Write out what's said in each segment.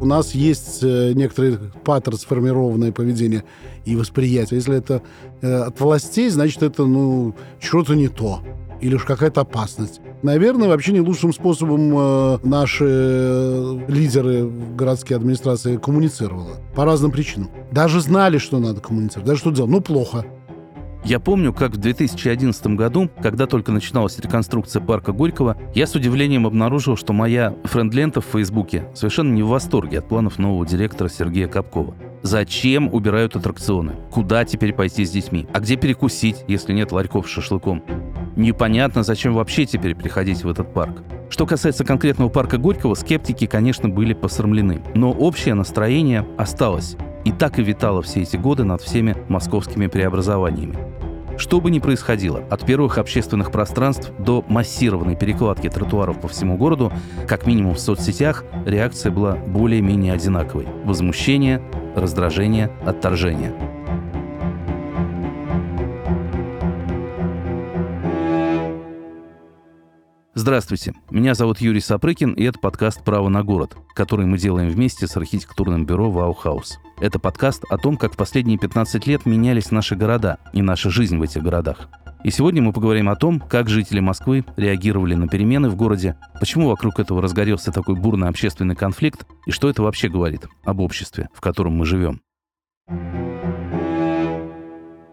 У нас есть э, некоторые паттерн сформированное поведение и восприятие. Если это э, от властей, значит, это, ну, что-то не то. Или уж какая-то опасность. Наверное, вообще не лучшим способом э, наши э, лидеры городские администрации коммуницировали. По разным причинам. Даже знали, что надо коммуницировать. Даже что делать. Ну, плохо. Я помню, как в 2011 году, когда только начиналась реконструкция парка Горького, я с удивлением обнаружил, что моя френд-лента в Фейсбуке совершенно не в восторге от планов нового директора Сергея Капкова. Зачем убирают аттракционы? Куда теперь пойти с детьми? А где перекусить, если нет ларьков с шашлыком? Непонятно, зачем вообще теперь приходить в этот парк. Что касается конкретного парка Горького, скептики, конечно, были посрамлены. Но общее настроение осталось. И так и витало все эти годы над всеми московскими преобразованиями. Что бы ни происходило, от первых общественных пространств до массированной перекладки тротуаров по всему городу, как минимум в соцсетях, реакция была более-менее одинаковой. Возмущение, раздражение, отторжение. Здравствуйте, меня зовут Юрий Сапрыкин, и это подкаст «Право на город», который мы делаем вместе с архитектурным бюро «Ваухаус». Это подкаст о том, как в последние 15 лет менялись наши города и наша жизнь в этих городах. И сегодня мы поговорим о том, как жители Москвы реагировали на перемены в городе, почему вокруг этого разгорелся такой бурный общественный конфликт и что это вообще говорит об обществе, в котором мы живем.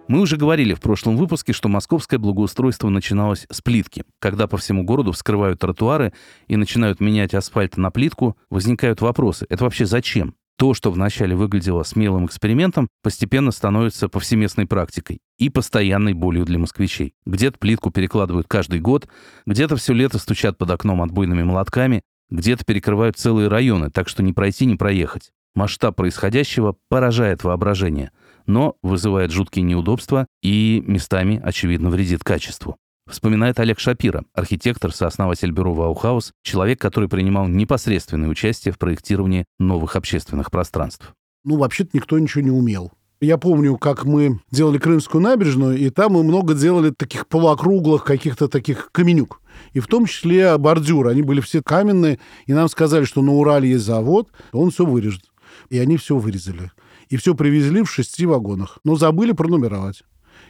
Мы уже говорили в прошлом выпуске, что московское благоустройство начиналось с плитки. Когда по всему городу вскрывают тротуары и начинают менять асфальт на плитку, возникают вопросы. Это вообще зачем? То, что вначале выглядело смелым экспериментом, постепенно становится повсеместной практикой и постоянной болью для москвичей. Где-то плитку перекладывают каждый год, где-то все лето стучат под окном отбойными молотками, где-то перекрывают целые районы, так что не пройти, не проехать. Масштаб происходящего поражает воображение – но вызывает жуткие неудобства и местами, очевидно, вредит качеству. Вспоминает Олег Шапира, архитектор, сооснователь бюро «Ваухаус», человек, который принимал непосредственное участие в проектировании новых общественных пространств. Ну, вообще-то никто ничего не умел. Я помню, как мы делали Крымскую набережную, и там мы много делали таких полуокруглых каких-то таких каменюк. И в том числе бордюры. Они были все каменные, и нам сказали, что на Урале есть завод, он все вырежет. И они все вырезали и все привезли в шести вагонах. Но забыли пронумеровать.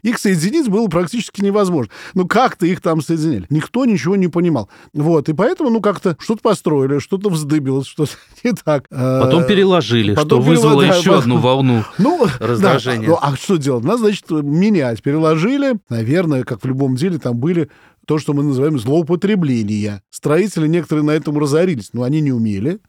Их соединить было практически невозможно. Ну, как-то их там соединяли. Никто ничего не понимал. Вот, и поэтому, ну, как-то что-то построили, что-то вздыбилось, что-то не так. Потом э, переложили, Потом что вызвало перело... еще одну волну ну, раздражения. Да, ну, а что делать? Надо, значит, менять. Переложили. Наверное, как в любом деле, там были то, что мы называем злоупотребления. Строители некоторые на этом разорились, но они не умели.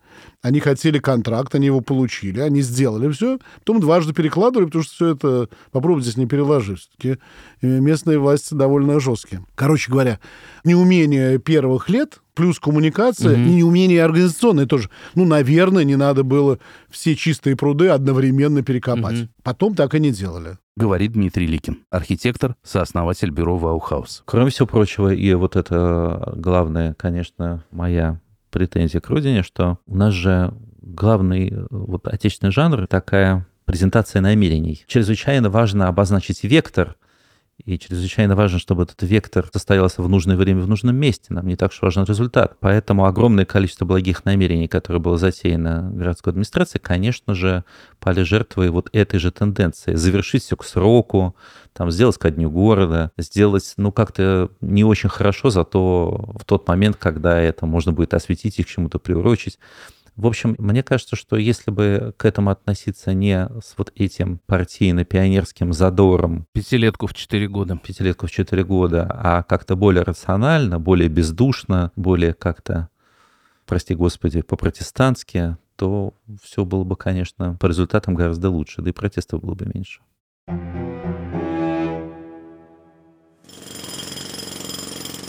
Они хотели контракт, они его получили, они сделали все, потом дважды перекладывали, потому что все это попробуйте здесь не переложить. Все-таки э, местные власти довольно жесткие. Короче говоря, неумение первых лет плюс коммуникация угу. и неумение организационное тоже. Ну, наверное, не надо было все чистые пруды одновременно перекопать. Угу. Потом так и не делали. Говорит Дмитрий Ликин, архитектор, сооснователь бюро «Ваухаус». Кроме всего прочего, и вот это главное, конечно, моя претензия к родине, что у нас же главный вот отечественный жанр такая презентация намерений. Чрезвычайно важно обозначить вектор, и чрезвычайно важно, чтобы этот вектор состоялся в нужное время в нужном месте. Нам не так уж важен результат. Поэтому огромное количество благих намерений, которое было затеяно городской администрацией, конечно же, пали жертвой вот этой же тенденции. Завершить все к сроку, там, сделать ко дню города, сделать, ну, как-то не очень хорошо, зато в тот момент, когда это можно будет осветить и к чему-то приурочить. В общем, мне кажется, что если бы к этому относиться не с вот этим партийно-пионерским задором... Пятилетку в четыре года. Пятилетку в четыре года, а как-то более рационально, более бездушно, более как-то, прости господи, по-протестантски, то все было бы, конечно, по результатам гораздо лучше, да и протестов было бы меньше.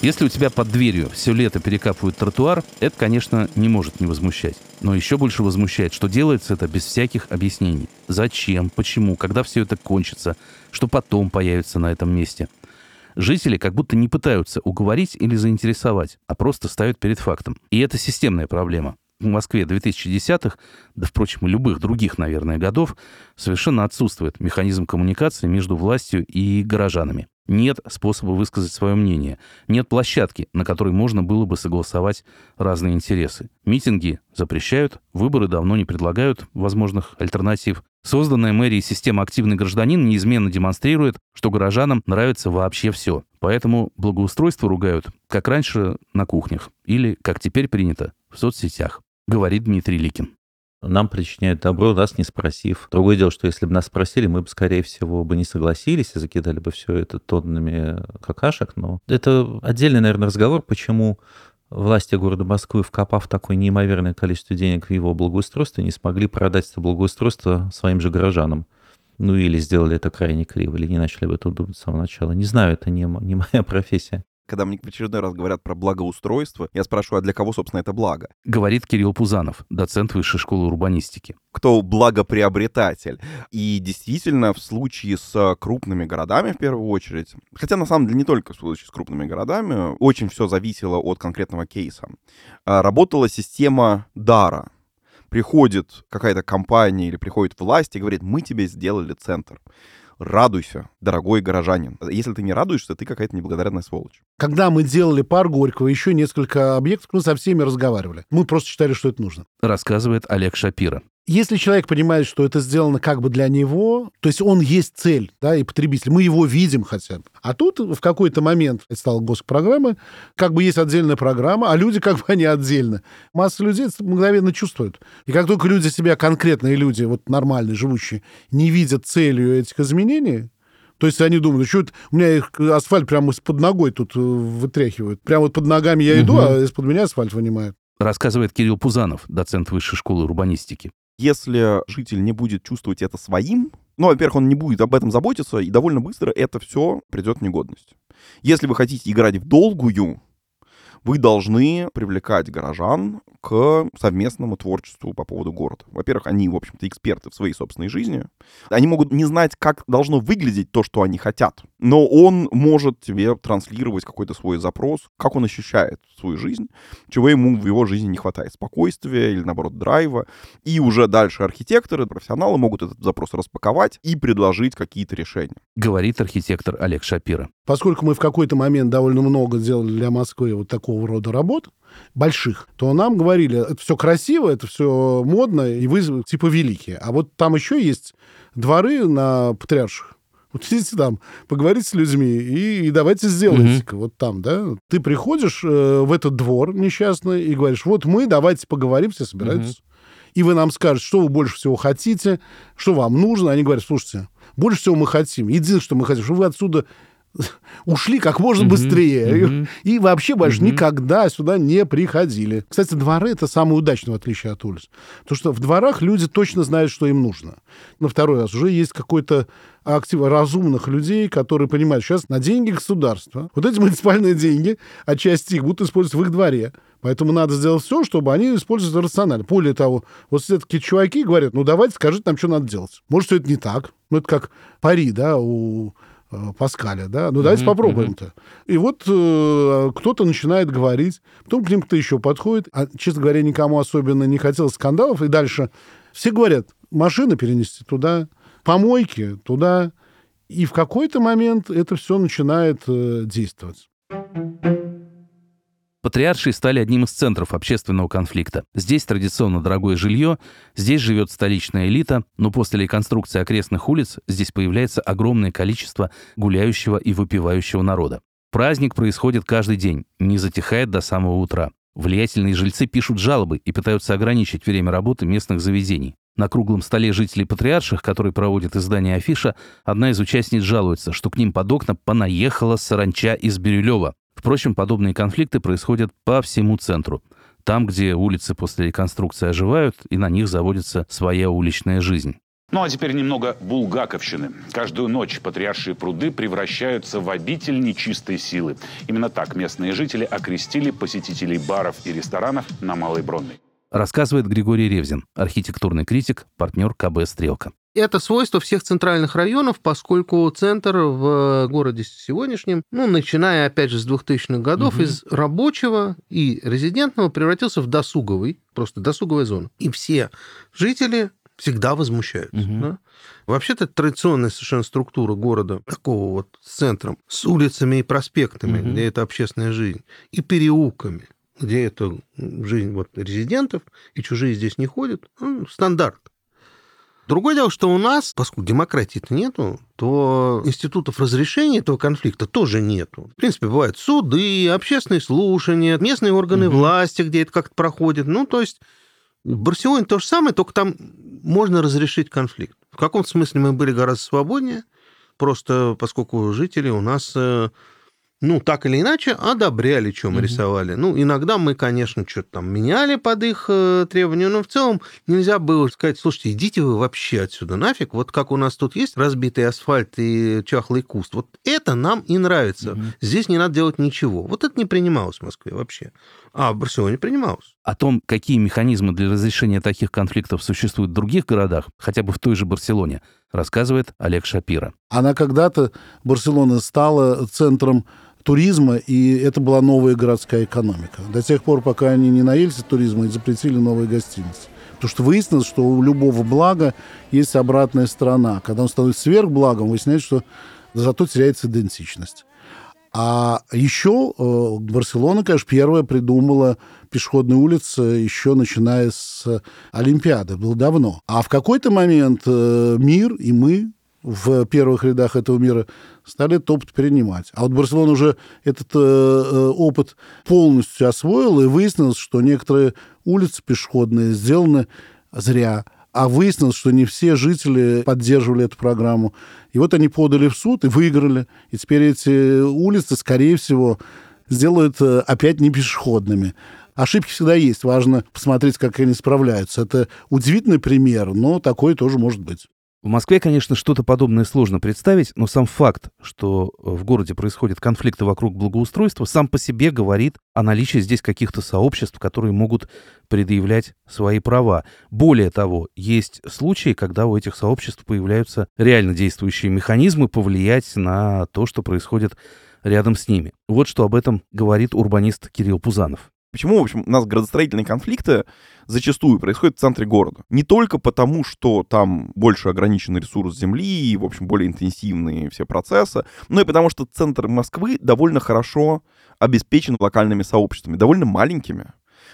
Если у тебя под дверью все лето перекапывают тротуар, это, конечно, не может не возмущать. Но еще больше возмущает, что делается это без всяких объяснений. Зачем, почему, когда все это кончится, что потом появится на этом месте. Жители как будто не пытаются уговорить или заинтересовать, а просто ставят перед фактом. И это системная проблема. В Москве 2010-х, да, впрочем, и любых других, наверное, годов, совершенно отсутствует механизм коммуникации между властью и горожанами. Нет способа высказать свое мнение. Нет площадки, на которой можно было бы согласовать разные интересы. Митинги запрещают, выборы давно не предлагают возможных альтернатив. Созданная мэрией система «Активный гражданин» неизменно демонстрирует, что горожанам нравится вообще все. Поэтому благоустройство ругают, как раньше на кухнях, или, как теперь принято, в соцсетях, говорит Дмитрий Ликин нам причиняют добро, нас не спросив. Другое дело, что если бы нас спросили, мы бы, скорее всего, бы не согласились и закидали бы все это тоннами какашек. Но это отдельный, наверное, разговор, почему власти города Москвы, вкопав такое неимоверное количество денег в его благоустройство, не смогли продать это благоустройство своим же горожанам. Ну или сделали это крайне криво, или не начали об этом думать с самого начала. Не знаю, это не, не моя профессия когда мне в очередной раз говорят про благоустройство, я спрашиваю, а для кого, собственно, это благо? Говорит Кирилл Пузанов, доцент Высшей школы урбанистики. Кто благоприобретатель? И действительно, в случае с крупными городами, в первую очередь, хотя на самом деле не только в случае с крупными городами, очень все зависело от конкретного кейса, а, работала система дара. Приходит какая-то компания или приходит власть и говорит, мы тебе сделали центр радуйся, дорогой горожанин. Если ты не радуешься, ты какая-то неблагодарная сволочь. Когда мы делали пар Горького, еще несколько объектов, мы со всеми разговаривали. Мы просто считали, что это нужно. Рассказывает Олег Шапира. Если человек понимает, что это сделано как бы для него, то есть он есть цель, да, и потребитель, мы его видим хотя бы. А тут в какой-то момент стала госпрограмма, как бы есть отдельная программа, а люди как бы они отдельно. Масса людей мгновенно чувствуют. И как только люди себя, конкретные люди, вот нормальные, живущие, не видят целью этих изменений, то есть они думают, что это, у меня асфальт прямо из-под ногой тут э, вытряхивают. Прямо вот под ногами я иду, угу. а из-под меня асфальт вынимают. Рассказывает Кирилл Пузанов, доцент Высшей школы урбанистики. Если житель не будет чувствовать это своим, ну, во-первых, он не будет об этом заботиться, и довольно быстро это все придет в негодность. Если вы хотите играть в долгую, вы должны привлекать горожан к совместному творчеству по поводу города. Во-первых, они, в общем-то, эксперты в своей собственной жизни. Они могут не знать, как должно выглядеть то, что они хотят, но он может тебе транслировать какой-то свой запрос, как он ощущает свою жизнь, чего ему в его жизни не хватает. Спокойствия или, наоборот, драйва. И уже дальше архитекторы, профессионалы могут этот запрос распаковать и предложить какие-то решения. Говорит архитектор Олег Шапира. Поскольку мы в какой-то момент довольно много сделали для Москвы вот такого рода работ, больших, то нам говорили, это все красиво, это все модно, и вы типа великие. А вот там еще есть дворы на Патриарших. Вот идите там, поговорите с людьми и, и давайте сделайте mm-hmm. вот там, да. Ты приходишь э, в этот двор несчастный и говоришь, вот мы, давайте поговорим, все собираются. Mm-hmm. И вы нам скажете, что вы больше всего хотите, что вам нужно. Они говорят, слушайте, больше всего мы хотим. Единственное, что мы хотим, чтобы вы отсюда ушли как можно mm-hmm. быстрее. Mm-hmm. И, вообще больше mm-hmm. никогда сюда не приходили. Кстати, дворы — это самое удачное, в отличие от улиц. Потому что в дворах люди точно знают, что им нужно. На второй раз уже есть какой-то актив разумных людей, которые понимают, сейчас на деньги государства, вот эти муниципальные деньги, отчасти их будут использовать в их дворе. Поэтому надо сделать все, чтобы они использовали рационально. Более того, вот все-таки чуваки говорят, ну давайте скажите нам, что надо делать. Может, это не так. Ну, это как пари, да, у Паскаля, да, ну давайте mm-hmm, попробуем-то. И вот э, кто-то начинает говорить, потом к ним кто еще подходит, а, честно говоря, никому особенно не хотелось скандалов, и дальше все говорят, машины перенести туда, помойки туда, и в какой-то момент это все начинает э, действовать. Патриаршие стали одним из центров общественного конфликта. Здесь традиционно дорогое жилье, здесь живет столичная элита, но после реконструкции окрестных улиц здесь появляется огромное количество гуляющего и выпивающего народа. Праздник происходит каждый день, не затихает до самого утра. Влиятельные жильцы пишут жалобы и пытаются ограничить время работы местных заведений. На круглом столе жителей Патриарших, который проводит издание Афиша, одна из участниц жалуется, что к ним под окна понаехала саранча из Бирюлева. Впрочем, подобные конфликты происходят по всему центру. Там, где улицы после реконструкции оживают, и на них заводится своя уличная жизнь. Ну а теперь немного булгаковщины. Каждую ночь патриаршие пруды превращаются в обитель нечистой силы. Именно так местные жители окрестили посетителей баров и ресторанов на Малой Бронной. Рассказывает Григорий Ревзин, архитектурный критик, партнер КБ «Стрелка». Это свойство всех центральных районов, поскольку центр в городе сегодняшнем, ну, начиная, опять же, с 2000-х годов, угу. из рабочего и резидентного превратился в досуговый, просто досуговая зона. И все жители всегда возмущаются. Мгм. да. Вообще-то традиционная совершенно структура города, такого вот с центром, с улицами и проспектами, Мгм. где это общественная жизнь, и переулками, где это жизнь вот резидентов, и чужие здесь не ходят, ну, стандарт. Другое дело, что у нас, поскольку демократии-то нету, то институтов разрешения этого конфликта тоже нету. В принципе, бывают суды, общественные слушания, местные органы Мгм. власти, где это как-то проходит. Ну, то есть в Барселоне то же самое, только там можно разрешить конфликт. В каком-то смысле мы были гораздо свободнее, просто поскольку жители у нас, э, ну, так или иначе, одобряли, что мы Мгм. рисовали. Ну, иногда мы, конечно, что-то там меняли под их э, требования, но в целом нельзя было сказать, слушайте, идите вы вообще отсюда нафиг, вот как у нас тут есть разбитый асфальт и чахлый куст, вот это нам и нравится. Мгм. Здесь не надо делать ничего. Вот это не принималось в Москве вообще. А в Барселоне принималось. О том, какие механизмы для разрешения таких конфликтов существуют в других городах, хотя бы в той же Барселоне, рассказывает Олег Шапира. Она когда-то, Барселона, стала центром туризма, и это была новая городская экономика. До тех пор, пока они не наелись туризма и запретили новые гостиницы. Потому что выяснилось, что у любого блага есть обратная сторона. Когда он становится сверхблагом, выясняется, что зато теряется идентичность. А еще э, Барселона, конечно, первая придумала пешеходные улицы еще начиная с Олимпиады. Было давно. А в какой-то момент э, мир и мы в первых рядах этого мира стали этот опыт перенимать. А вот Барселона уже этот э, э, опыт полностью освоила, и выяснилось, что некоторые улицы пешеходные сделаны зря. А выяснилось, что не все жители поддерживали эту программу. И вот они подали в суд и выиграли. И теперь эти улицы, скорее всего, сделают э, опять не пешеходными. Ошибки всегда есть. Важно посмотреть, как они справляются. Это удивительный пример, но такой тоже может быть. В Москве, конечно, что-то подобное сложно представить, но сам факт, что в городе происходят конфликты вокруг благоустройства, сам по себе говорит о наличии здесь каких-то сообществ, которые могут предъявлять свои права. Более того, есть случаи, когда у этих сообществ появляются реально действующие механизмы повлиять на то, что происходит рядом с ними. Вот что об этом говорит урбанист Кирилл Пузанов. Почему, в общем, у нас градостроительные конфликты зачастую происходят в центре города? Не только потому, что там больше ограниченный ресурс земли и, в общем, более интенсивные все процессы, но и потому, что центр Москвы довольно хорошо обеспечен локальными сообществами, довольно маленькими,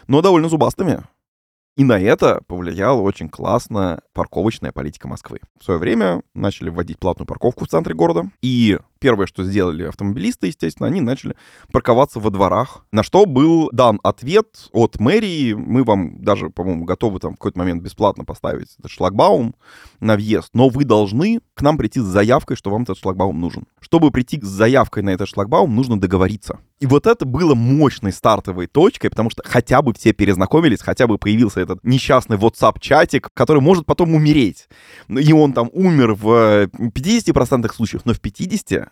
но довольно зубастыми. И на это повлияла очень классно парковочная политика Москвы. В свое время начали вводить платную парковку в центре города. И первое, что сделали автомобилисты, естественно, они начали парковаться во дворах. На что был дан ответ от мэрии. Мы вам даже, по-моему, готовы там в какой-то момент бесплатно поставить этот шлагбаум на въезд. Но вы должны к нам прийти с заявкой, что вам этот шлагбаум нужен. Чтобы прийти с заявкой на этот шлагбаум, нужно договориться. И вот это было мощной стартовой точкой, потому что хотя бы все перезнакомились, хотя бы появился этот несчастный WhatsApp-чатик, который может потом умереть. И он там умер в 50% случаев, но в 50%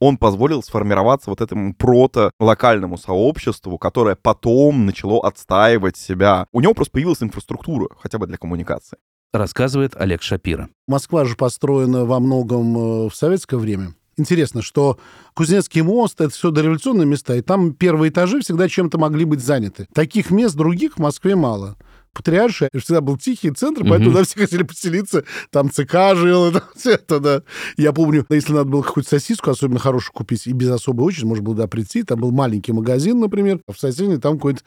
он позволил сформироваться вот этому прото-локальному сообществу, которое потом начало отстаивать себя. У него просто появилась инфраструктура, хотя бы для коммуникации. Рассказывает Олег Шапира. Москва же построена во многом э, в советское время. Интересно, что Кузнецкий мост — это все дореволюционные места, и там первые этажи всегда чем-то могли быть заняты. Таких мест других в Москве мало. Патриарший всегда был тихий центр, поэтому Мгм. туда все хотели поселиться. Там ЦК жил, там все это, да. Я помню, если надо было какую-то сосиску особенно хорошую купить, и без особой очереди можно было туда прийти, там был маленький магазин, например, а в соседней там какой-то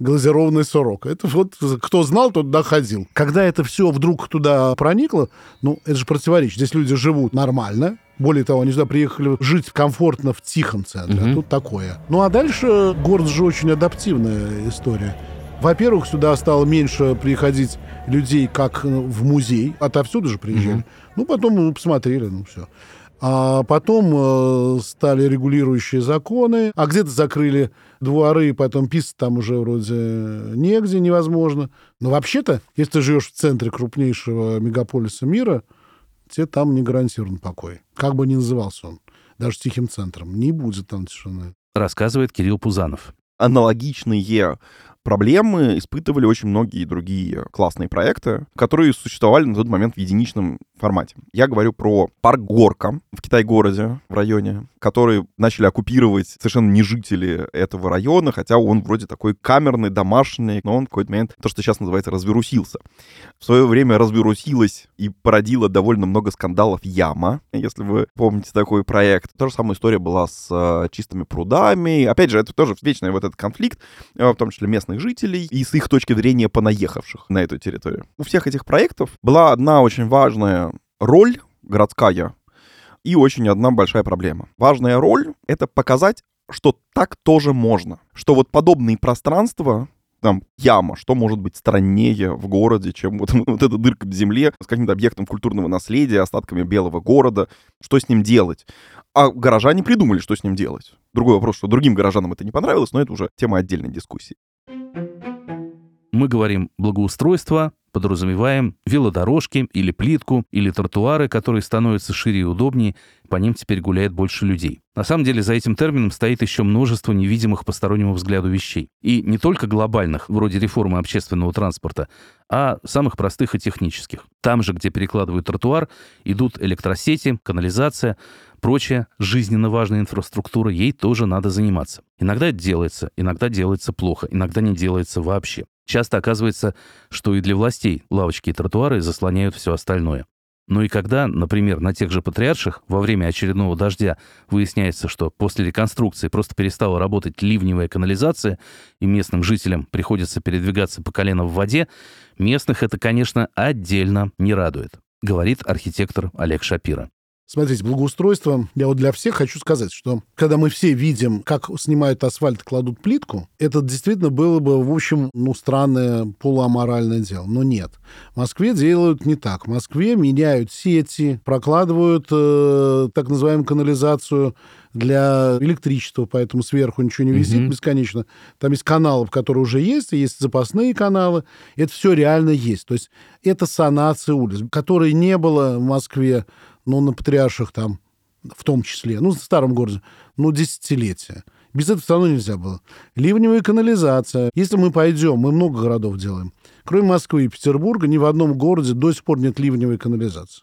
глазированный сырок. Это вот кто знал, тот туда ходил. Когда это все вдруг туда проникло, ну, это же противоречит. Здесь люди живут нормально, более того, они сюда приехали жить комфортно в тихом центре, а Мгм. тут такое. Ну а дальше город же очень адаптивная история. Во-первых, сюда стало меньше приходить людей, как э, в музей. Отовсюду же приезжали. Мгм. Ну, потом мы посмотрели, ну все. А потом э, стали регулирующие законы, а где-то закрыли дворы, и потом писать там уже вроде негде невозможно. Но вообще-то, если ты живешь в центре крупнейшего мегаполиса мира, тебе там не гарантирован покой. Как бы ни назывался он, даже тихим центром, не будет там тишины. Рассказывает Кирилл Пузанов. Аналогичные проблемы испытывали очень многие другие классные проекты, которые существовали на тот момент в единичном формате. Я говорю про парк Горка в Китай-городе, в районе, который начали оккупировать совершенно не жители этого района, хотя он вроде такой камерный, домашний, но он в какой-то момент, то, что сейчас называется, развирусился. В свое время развирусилась и породила довольно много скандалов яма, если вы помните такой проект. Та же самая история была с э, чистыми прудами. Опять же, это тоже вечный вот этот конфликт, э, в том числе местных жителей и с их точки зрения понаехавших на эту территорию. У всех этих проектов была одна очень важная роль городская и очень одна большая проблема. Важная роль — это показать, что так тоже можно. Что вот подобные пространства, там, яма, что может быть страннее в городе, чем вот, вот эта дырка в земле с каким-то объектом культурного наследия, остатками белого города, что с ним делать. А горожане придумали, что с ним делать. Другой вопрос, что другим горожанам это не понравилось, но это уже тема отдельной дискуссии. Мы говорим благоустройство, подразумеваем велодорожки или плитку, или тротуары, которые становятся шире и удобнее, по ним теперь гуляет больше людей. На самом деле за этим термином стоит еще множество невидимых постороннему взгляду вещей. И не только глобальных, вроде реформы общественного транспорта, а самых простых и технических. Там же, где перекладывают тротуар, идут электросети, канализация, прочая жизненно важная инфраструктура, ей тоже надо заниматься. Иногда это делается, иногда делается плохо, иногда не делается вообще. Часто оказывается, что и для властей лавочки и тротуары заслоняют все остальное. Ну и когда, например, на тех же патриарших во время очередного дождя выясняется, что после реконструкции просто перестала работать ливневая канализация, и местным жителям приходится передвигаться по колено в воде, местных это, конечно, отдельно не радует, говорит архитектор Олег Шапира. Смотрите, благоустройство, я вот для всех хочу сказать, что когда мы все видим, как снимают асфальт, кладут плитку, это действительно было бы, в общем, ну, странное, полуаморальное дело. Но нет. В Москве делают не так. В Москве меняют сети, прокладывают э, так называемую канализацию для электричества, поэтому сверху ничего не висит mm-hmm. бесконечно. Там есть каналы, которые уже есть, есть запасные каналы. Это все реально есть. То есть это санация улиц, которой не было в Москве ну, на Патриарших там, в том числе, ну, в старом городе, ну, десятилетия. Без этого все равно нельзя было. Ливневая канализация. Если мы пойдем, мы много городов делаем. Кроме Москвы и Петербурга, ни в одном городе до сих пор нет ливневой канализации.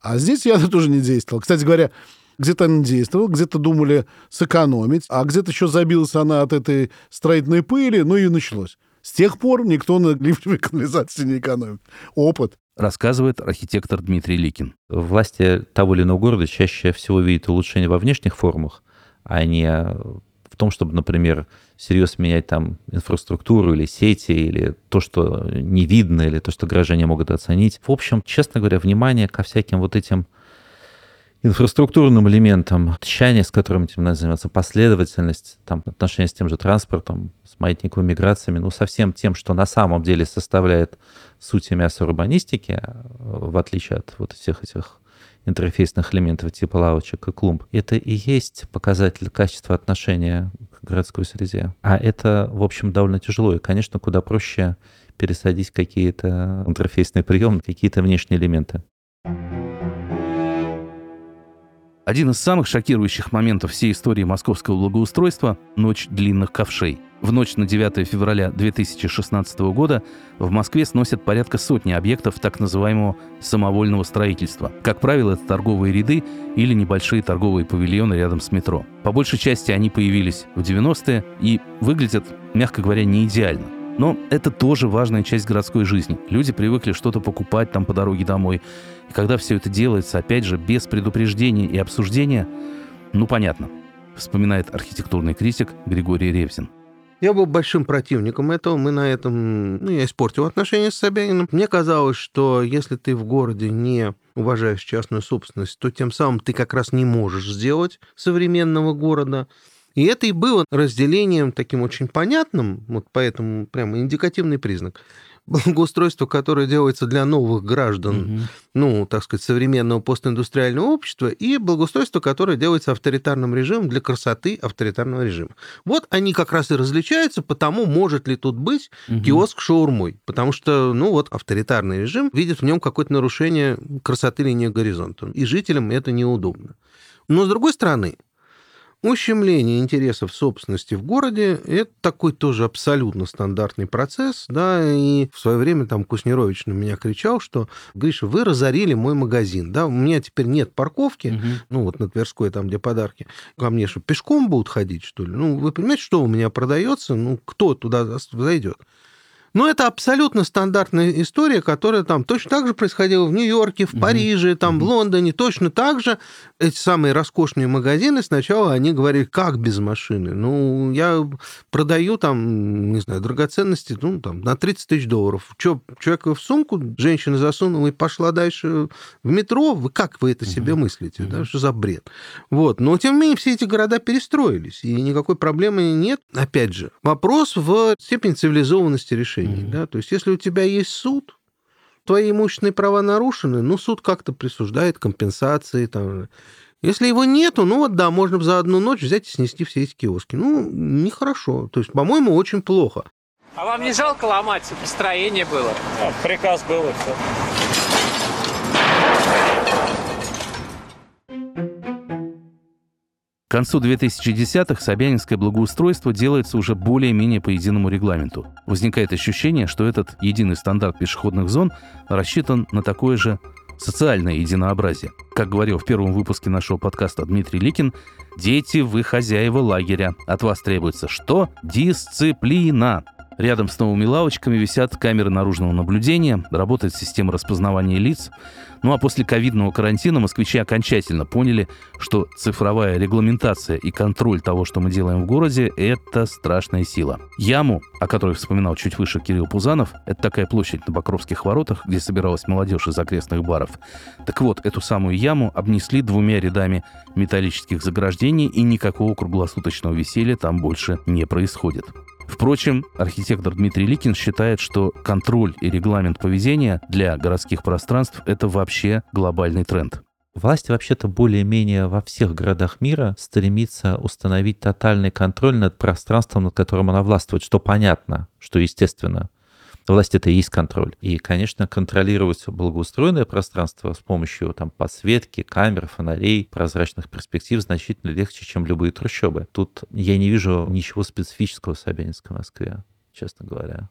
А здесь я тоже не действовал. Кстати говоря, где-то она действовала, где-то думали сэкономить, а где-то еще забилась она от этой строительной пыли, ну и началось. С тех пор никто на ливневой канализации не экономит. Опыт рассказывает архитектор Дмитрий Ликин. Власти того или иного города чаще всего видят улучшение во внешних формах, а не в том, чтобы, например, серьезно менять там инфраструктуру или сети, или то, что не видно, или то, что горожане могут оценить. В общем, честно говоря, внимание ко всяким вот этим инфраструктурным элементам, тщание, с которым этим надо заниматься, последовательность, там, отношения с тем же транспортом, с маятниковыми миграциями, ну, со всем тем, что на самом деле составляет суть мяса урбанистики, в отличие от вот всех этих интерфейсных элементов типа лавочек и клумб, это и есть показатель качества отношения к городской среде. А это, в общем, довольно тяжело. И, конечно, куда проще пересадить какие-то интерфейсные приемы, какие-то внешние элементы. Один из самых шокирующих моментов всей истории московского благоустройства – ночь длинных ковшей. В ночь на 9 февраля 2016 года в Москве сносят порядка сотни объектов так называемого самовольного строительства. Как правило, это торговые ряды или небольшие торговые павильоны рядом с метро. По большей части они появились в 90-е и выглядят, мягко говоря, не идеально. Но это тоже важная часть городской жизни. Люди привыкли что-то покупать там по дороге домой. И когда все это делается, опять же, без предупреждения и обсуждения, ну, понятно, вспоминает архитектурный критик Григорий Ревзин. Я был большим противником этого. Мы на этом... Ну, я испортил отношения с Собяниным. Мне казалось, что если ты в городе не уважаешь частную собственность, то тем самым ты как раз не можешь сделать современного города. И это и было разделением таким очень понятным, вот поэтому прямо индикативный признак. Благоустройство, которое делается для новых граждан, угу. ну, так сказать, современного постиндустриального общества, и благоустройство, которое делается авторитарным режимом для красоты авторитарного режима. Вот они как раз и различаются, потому может ли тут быть угу. киоск шаурмой. Потому что, ну, вот авторитарный режим видит в нем какое-то нарушение красоты линии горизонта. И жителям это неудобно. Но, с другой стороны, Ущемление интересов собственности в городе – это такой тоже абсолютно стандартный процесс, да, и в свое время там Куснерович на меня кричал, что, Гриша, вы разорили мой магазин, да, у меня теперь нет парковки, угу. ну, вот на Тверской, там, где подарки, ко мне что, пешком будут ходить, что ли? Ну, вы понимаете, что у меня продается, ну, кто туда зайдет? Но это абсолютно стандартная история, которая там точно так же происходила в Нью-Йорке, в Париже, там, в Лондоне. Точно так же эти самые роскошные магазины сначала они говорили, как без машины? Ну, я продаю там, не знаю, драгоценности, ну, там, на 30 тысяч долларов. Че, человек в сумку, женщина засунула и пошла дальше в метро. Вы как вы это себе мыслите? Да? Что за бред? Вот. Но, тем не менее, все эти города перестроились, и никакой проблемы нет. Опять же, вопрос в степени цивилизованности решения решений. Mm-hmm. Да? То есть если у тебя есть суд, твои имущественные права нарушены, ну, суд как-то присуждает компенсации. Там. Если его нету, ну вот да, можно за одну ночь взять и снести все эти киоски. Ну, нехорошо. То есть, по-моему, очень плохо. А вам не жалко ломать? Построение было. А, приказ был и все. К концу 2010-х Собянинское благоустройство делается уже более-менее по единому регламенту. Возникает ощущение, что этот единый стандарт пешеходных зон рассчитан на такое же социальное единообразие. Как говорил в первом выпуске нашего подкаста Дмитрий Ликин, «Дети, вы хозяева лагеря. От вас требуется что? Дисциплина. Рядом с новыми лавочками висят камеры наружного наблюдения, работает система распознавания лиц. Ну а после ковидного карантина москвичи окончательно поняли, что цифровая регламентация и контроль того, что мы делаем в городе, это страшная сила. Яму, о которой вспоминал чуть выше Кирилл Пузанов, это такая площадь на Покровских воротах, где собиралась молодежь из окрестных баров. Так вот, эту самую яму обнесли двумя рядами металлических заграждений, и никакого круглосуточного веселья там больше не происходит. Впрочем, архитектор Дмитрий Ликин считает, что контроль и регламент поведения для городских пространств – это вообще глобальный тренд. Власть вообще-то более-менее во всех городах мира стремится установить тотальный контроль над пространством, над которым она властвует, что понятно, что естественно. Власть — это и есть контроль. И, конечно, контролировать благоустроенное пространство с помощью там, подсветки, камер, фонарей, прозрачных перспектив значительно легче, чем любые трущобы. Тут я не вижу ничего специфического в Собянинской Москве, честно говоря.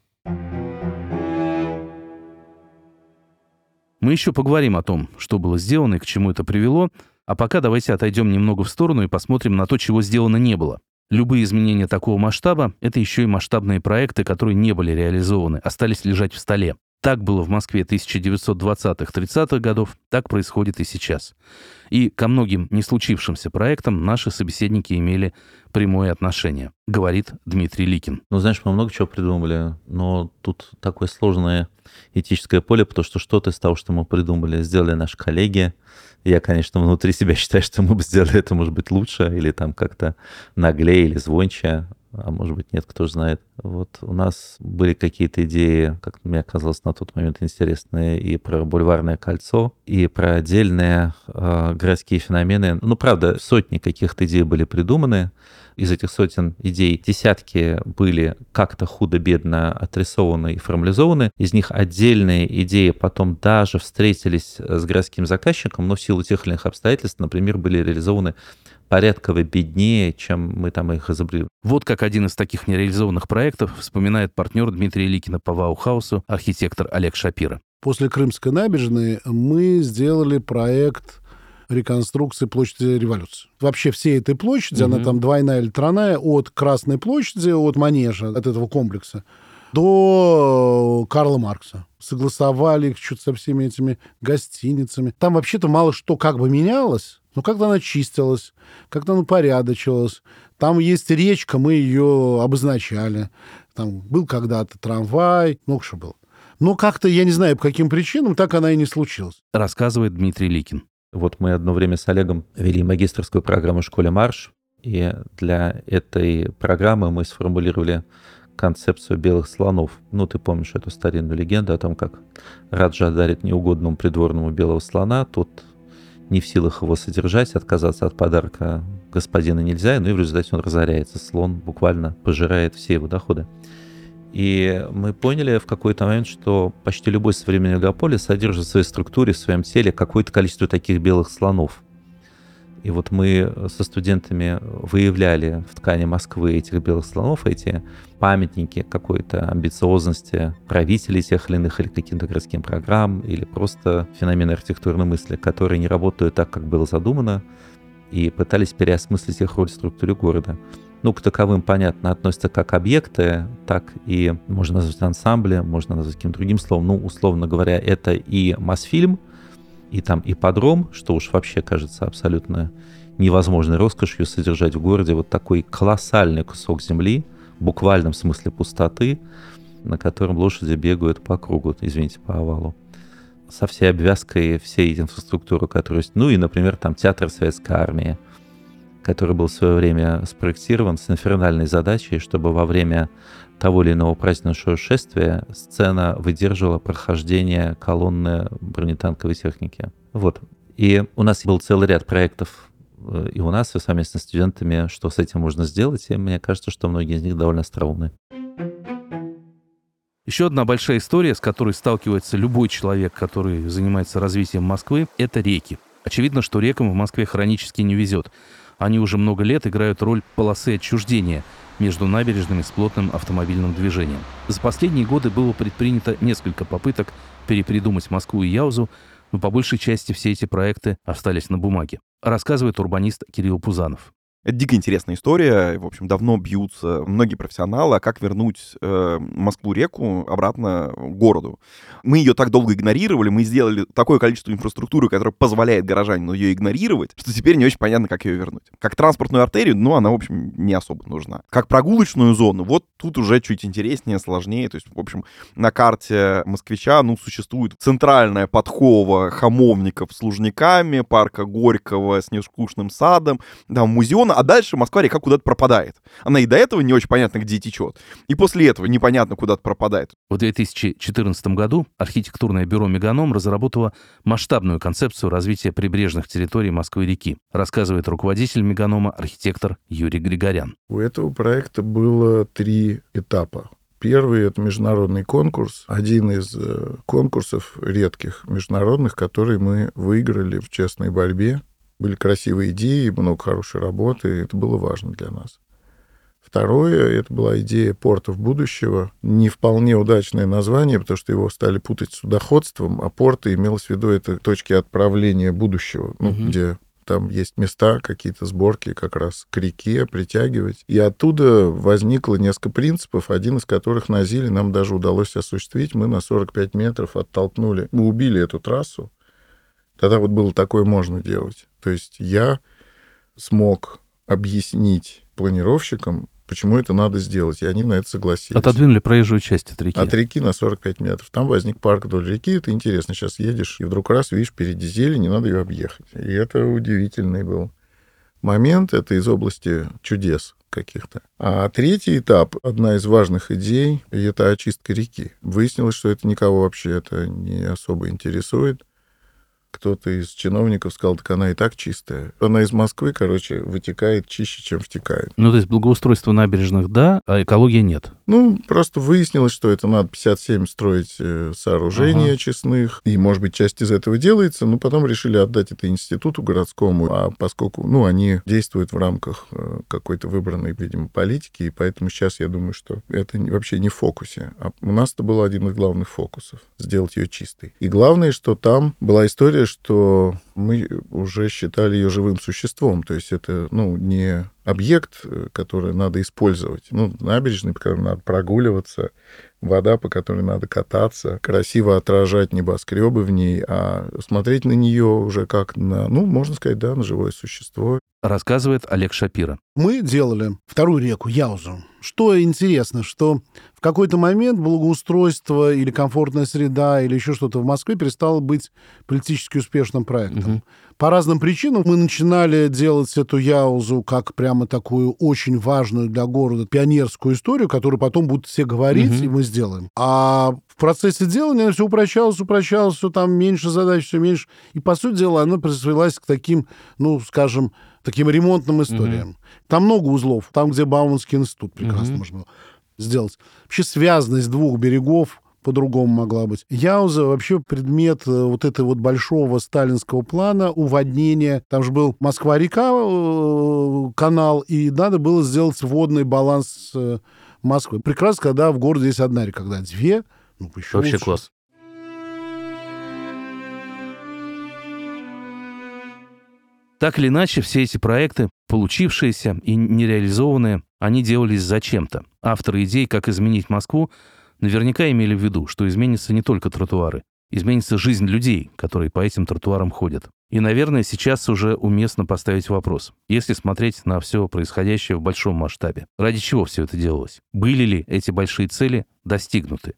Мы еще поговорим о том, что было сделано и к чему это привело, а пока давайте отойдем немного в сторону и посмотрим на то, чего сделано не было. Любые изменения такого масштаба – это еще и масштабные проекты, которые не были реализованы, остались лежать в столе. Так было в Москве 1920-30-х годов, так происходит и сейчас. И ко многим не случившимся проектам наши собеседники имели прямое отношение, говорит Дмитрий Ликин. Ну, знаешь, мы много чего придумали, но тут такое сложное этическое поле, потому что что-то из того, что мы придумали, сделали наши коллеги, я, конечно, внутри себя считаю, что мы бы сделали это, может быть, лучше или там как-то наглее или звонче, а может быть, нет, кто же знает. Вот у нас были какие-то идеи, как мне казалось на тот момент интересные, и про бульварное кольцо, и про отдельные э, городские феномены. Ну, правда, сотни каких-то идей были придуманы, из этих сотен идей десятки были как-то худо-бедно отрисованы и формализованы. Из них отдельные идеи потом даже встретились с городским заказчиком, но в силу тех или иных обстоятельств, например, были реализованы порядково беднее, чем мы там их изобрели. Вот как один из таких нереализованных проектов вспоминает партнер Дмитрия Ликина по Ваухаусу, архитектор Олег Шапира. После Крымской набережной мы сделали проект реконструкции площади революции. Вообще всей этой площади, угу. она там двойная или тройная, от Красной площади, от Манежа, от этого комплекса, до Карла Маркса. Согласовали их что-то со всеми этими гостиницами. Там вообще-то мало что как бы менялось, но как-то она чистилась, как-то она порядочилась. Там есть речка, мы ее обозначали. Там был когда-то трамвай, много что было. Но как-то, я не знаю, по каким причинам, так она и не случилась. Рассказывает Дмитрий Ликин. Вот мы одно время с Олегом вели магистрскую программу в школе «Марш», и для этой программы мы сформулировали концепцию белых слонов. Ну, ты помнишь эту старинную легенду о том, как Раджа дарит неугодному придворному белого слона, тот не в силах его содержать, отказаться от подарка господина нельзя, ну и в результате он разоряется. Слон буквально пожирает все его доходы. И мы поняли в какой-то момент, что почти любой современный мегаполис содержит в своей структуре, в своем теле какое-то количество таких белых слонов. И вот мы со студентами выявляли в ткани Москвы этих белых слонов, эти памятники какой-то амбициозности правителей тех или иных, или каким-то городским программ, или просто феномены архитектурной мысли, которые не работают так, как было задумано, и пытались переосмыслить их роль в структуре города. Ну, к таковым, понятно, относятся как объекты, так и можно назвать ансамбли, можно назвать каким-то другим словом. Ну, условно говоря, это и Мосфильм, и там ипподром, что уж вообще кажется абсолютно невозможной роскошью содержать в городе вот такой колоссальный кусок земли, в буквальном смысле пустоты, на котором лошади бегают по кругу, извините, по овалу со всей обвязкой всей инфраструктуры, которая есть. Ну и, например, там театр Советской Армии, который был в свое время спроектирован с инфернальной задачей, чтобы во время того или иного праздничного шествия сцена выдерживала прохождение колонны бронетанковой техники. Вот. И у нас был целый ряд проектов э, и у нас, и совместно с студентами, что с этим можно сделать, и мне кажется, что многие из них довольно остроумны. Еще одна большая история, с которой сталкивается любой человек, который занимается развитием Москвы, это реки. Очевидно, что рекам в Москве хронически не везет. Они уже много лет играют роль полосы отчуждения между набережными с плотным автомобильным движением. За последние годы было предпринято несколько попыток перепридумать Москву и Яузу, но по большей части все эти проекты остались на бумаге, рассказывает урбанист Кирилл Пузанов. Это дико интересная история. В общем, давно бьются многие профессионалы, а как вернуть э, Москву-реку обратно городу. Мы ее так долго игнорировали, мы сделали такое количество инфраструктуры, которое позволяет горожанину ее игнорировать, что теперь не очень понятно, как ее вернуть. Как транспортную артерию, ну, она, в общем, не особо нужна. Как прогулочную зону, вот тут уже чуть интереснее, сложнее. То есть, в общем, на карте москвича, ну, существует центральная подхова хамовников с Лужниками, парка Горького с нескучным садом, там музеон района, а дальше Москва-река куда-то пропадает. Она и до этого не очень понятно, где течет. И после этого непонятно, куда-то пропадает. В 2014 году архитектурное бюро «Меганом» разработало масштабную концепцию развития прибрежных территорий Москвы-реки, рассказывает руководитель «Меганома» архитектор Юрий Григорян. У этого проекта было три этапа. Первый — это международный конкурс, один из э, конкурсов редких международных, который мы выиграли в честной борьбе были красивые идеи, много хорошей работы, это было важно для нас. Второе, это была идея портов будущего. Не вполне удачное название, потому что его стали путать с судоходством, а порты имелось в виду это точки отправления будущего, ну, угу. где там есть места, какие-то сборки как раз к реке притягивать. И оттуда возникло несколько принципов, один из которых на Зиле нам даже удалось осуществить. Мы на 45 метров оттолкнули, мы убили эту трассу, Тогда вот было такое можно делать. То есть я смог объяснить планировщикам, почему это надо сделать, и они на это согласились. Отодвинули проезжую часть от реки. От реки на 45 метров. Там возник парк вдоль реки, это интересно. Сейчас едешь, и вдруг раз видишь впереди зелень, не надо ее объехать. И это удивительный был момент, это из области чудес каких-то. А третий этап, одна из важных идей, это очистка реки. Выяснилось, что это никого вообще это не особо интересует кто-то из чиновников сказал, так она и так чистая. Она из Москвы, короче, вытекает чище, чем втекает. Ну, то есть благоустройство набережных, да, а экологии нет? Ну, просто выяснилось, что это надо 57 строить э, сооружения ага. честных, и, может быть, часть из этого делается, но потом решили отдать это институту городскому, а поскольку, ну, они действуют в рамках э, какой-то выбранной, видимо, политики, и поэтому сейчас я думаю, что это вообще не в фокусе. А у нас это был один из главных фокусов — сделать ее чистой. И главное, что там была история история, что мы уже считали ее живым существом. То есть это ну, не объект, э, который надо использовать. Ну, набережный, по которой надо прогуливаться, вода, по которой надо кататься, красиво отражать небоскребы в ней, а смотреть на нее уже как на, ну, можно сказать, да, на живое существо. Рассказывает Олег Шапира. Мы делали вторую реку Яузу. Что интересно, что в какой-то момент благоустройство или комфортная среда или еще что-то в Москве перестало быть политически успешным проектом. Угу. По разным причинам мы начинали делать эту Яузу как прямо такую очень важную для города пионерскую историю, которую потом будут все говорить, угу. и мы сделаем. А в процессе делания все упрощалось, упрощалось, все там меньше задач, все меньше. И, по сути дела, она свелась к таким, ну, скажем, таким ремонтным историям. Угу. Там много узлов. Там, где Бауманский институт прекрасно угу. можно сделать. Вообще связанность двух берегов по-другому могла быть. Яуза вообще предмет э, вот этой вот большого сталинского плана уводнения. Там же был Москва-река, э, канал, и надо было сделать водный баланс э, Москвы. Прекрасно, когда в городе есть одна река, когда две, ну, еще Вообще лучше. класс. Так или иначе, все эти проекты, получившиеся и нереализованные, они делались зачем-то. Авторы идей, как изменить Москву, наверняка имели в виду, что изменятся не только тротуары, изменится жизнь людей, которые по этим тротуарам ходят. И, наверное, сейчас уже уместно поставить вопрос, если смотреть на все происходящее в большом масштабе. Ради чего все это делалось? Были ли эти большие цели достигнуты?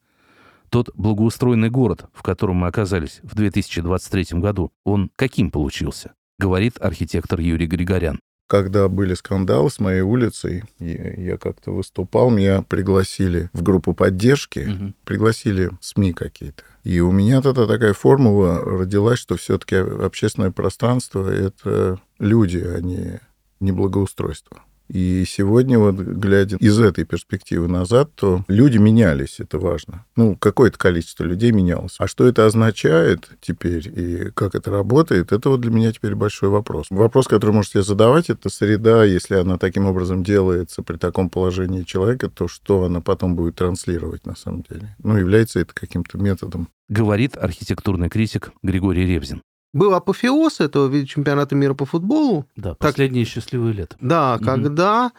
Тот благоустроенный город, в котором мы оказались в 2023 году, он каким получился? Говорит архитектор Юрий Григорян. Когда были скандалы с моей улицей, я как-то выступал, меня пригласили в группу поддержки, Мгм. пригласили СМИ какие-то. И у меня тогда такая формула родилась, что все-таки общественное пространство — это люди, а не, не благоустройство. И сегодня, вот глядя из этой перспективы назад, то люди менялись, это важно. Ну, какое-то количество людей менялось. А что это означает теперь и как это работает, это вот для меня теперь большой вопрос. Вопрос, который можете себе задавать, это среда, если она таким образом делается при таком положении человека, то что она потом будет транслировать на самом деле? Ну, является это каким-то методом Говорит архитектурный критик Григорий Ревзин. Был апофеоз этого вида чемпионата мира по футболу. Да, последнее счастливое лето. Да, Мгм. когда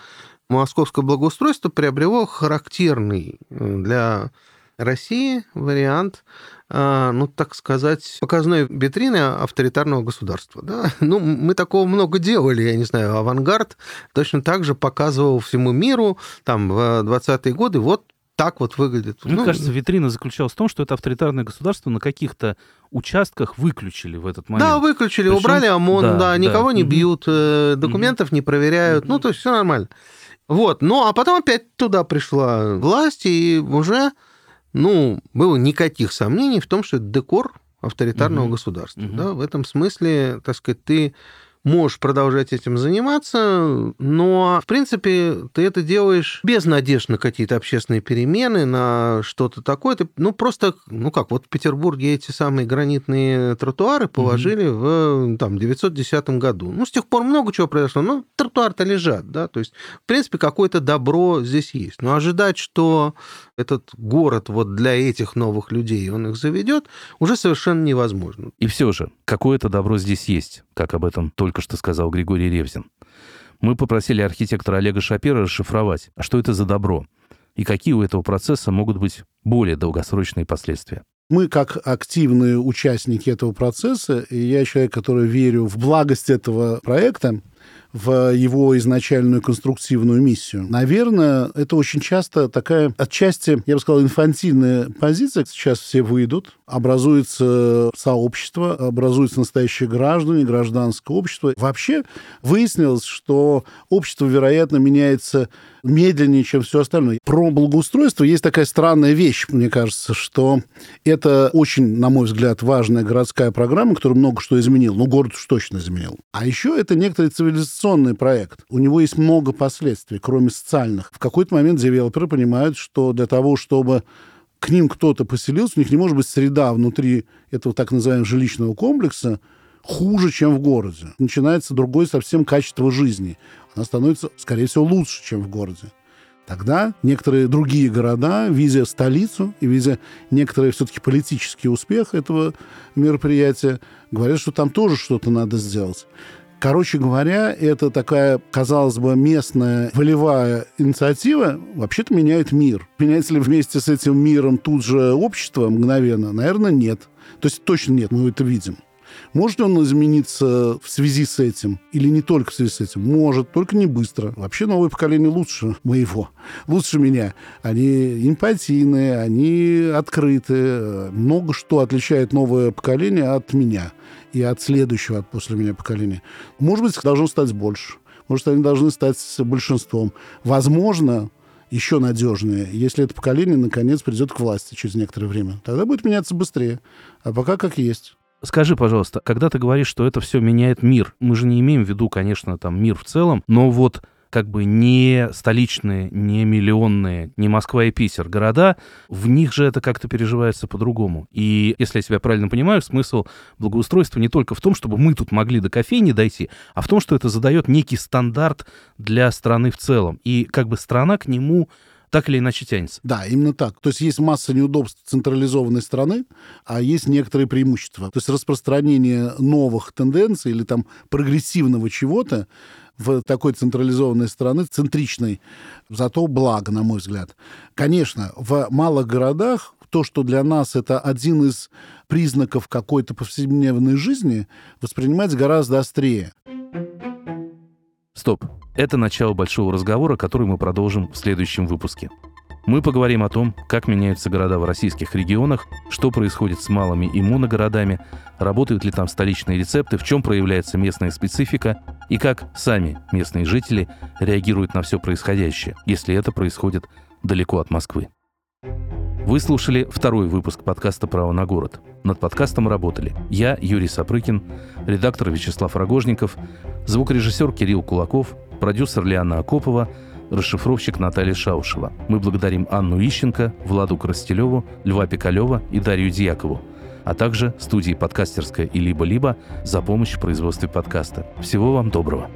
московское благоустройство приобрело характерный э, для России вариант, э, ну, так сказать, показной витрины авторитарного государства. Да? Ну, мы такого много делали, я не знаю, авангард точно так же показывал всему миру там в 20-е годы, вот так вот выглядит. Мне Ну, кажется, витрина заключалась в том, что это авторитарное государство на каких-то участках выключили в этот момент. Да, выключили, Причем- убрали ОМОН, да, да, да. никого не Мгм. бьют, э, документов не проверяют, ну, то есть все нормально. Вот, ну, а потом опять туда пришла власть, и уже, ну, было никаких сомнений в том, что это декор авторитарного государства. Да, в этом смысле, так сказать, ты можешь продолжать этим заниматься, но, в принципе, ты это делаешь без надежд на какие-то общественные перемены, на что-то такое. Ты, ну, просто, ну как, вот в Петербурге эти самые гранитные тротуары положили в там, 910 году. Ну, с тех пор много чего произошло, но тротуары-то лежат, да, то есть, в принципе, какое-то добро здесь есть. Но ожидать, что этот город вот для этих новых людей он их заведет, уже совершенно невозможно. И все же, какое-то добро здесь есть, как об этом только что сказал Григорий Ревзин. Мы попросили архитектора Олега Шапира расшифровать, а что это за добро, и какие у этого процесса могут быть более долгосрочные последствия. Мы, как активные участники этого процесса, и я человек, который верю в благость этого проекта, в его изначальную конструктивную миссию. Наверное, это очень часто такая, отчасти, я бы сказал, инфантильная позиция. Сейчас все выйдут, образуется сообщество, образуются настоящие граждане, гражданское общество. Вообще выяснилось, что общество, вероятно, меняется медленнее, чем все остальное. Про благоустройство есть такая странная вещь, мне кажется, что это очень, на мой взгляд, важная городская программа, которая много что изменила. Ну, город уж точно изменил. А еще это некоторый цивилизационный проект. У него есть много последствий, кроме социальных. В какой-то момент девелоперы понимают, что для того, чтобы к ним кто-то поселился, у них не может быть среда внутри этого так называемого жилищного комплекса хуже, чем в городе. Начинается другое совсем качество жизни. Она становится, скорее всего, лучше, чем в городе. Тогда некоторые другие города, видя столицу и видя некоторый все-таки политический успех этого мероприятия, говорят, что там тоже что-то надо сделать. Короче говоря, это такая, казалось бы, местная волевая инициатива вообще-то меняет мир. Меняется ли вместе с этим миром тут же общество мгновенно? Наверное, нет. То есть точно нет, мы это видим. Может ли он измениться в связи с этим? Или не только в связи с этим? Может, только не быстро. Вообще новое поколение лучше моего, лучше меня. Они эмпатийные, они открыты. Много что отличает новое поколение от меня и от следующего, от после меня поколения. Может быть, должно стать больше. Может, они должны стать большинством. Возможно, еще надежнее, если это поколение наконец придет к власти через некоторое время. Тогда будет меняться быстрее. А пока как есть. Скажи, пожалуйста, когда ты говоришь, что это все меняет мир, мы же не имеем в виду, конечно, там мир в целом, но вот как бы не столичные, не миллионные, не Москва и Питер города, в них же это как-то переживается по-другому. И, если я себя правильно понимаю, смысл благоустройства не только в том, чтобы мы тут могли до кофейни дойти, а в том, что это задает некий стандарт для страны в целом. И как бы страна к нему так или иначе тянется. Да, именно так. То есть есть масса неудобств централизованной страны, а есть некоторые преимущества. То есть распространение новых тенденций или там прогрессивного чего-то в такой централизованной страны, центричной, зато благо, на мой взгляд. Конечно, в малых городах то, что для нас это один из признаков какой-то повседневной жизни, воспринимается гораздо острее. Стоп. Это начало большого разговора, который мы продолжим в следующем выпуске. Мы поговорим о том, как меняются города в российских регионах, что происходит с малыми и моногородами, работают ли там столичные рецепты, в чем проявляется местная специфика и как сами местные жители реагируют на все происходящее, если это происходит далеко от Москвы. Вы слушали второй выпуск подкаста «Право на город». Над подкастом работали я, Юрий Сапрыкин, редактор Вячеслав Рогожников, звукорежиссер Кирилл Кулаков, продюсер Лиана Акопова, расшифровщик Наталья Шаушева. Мы благодарим Анну Ищенко, Владу Коростелеву, Льва Пикалева и Дарью Дьякову, а также студии «Подкастерская» и «Либо-либо» за помощь в производстве подкаста. Всего вам доброго!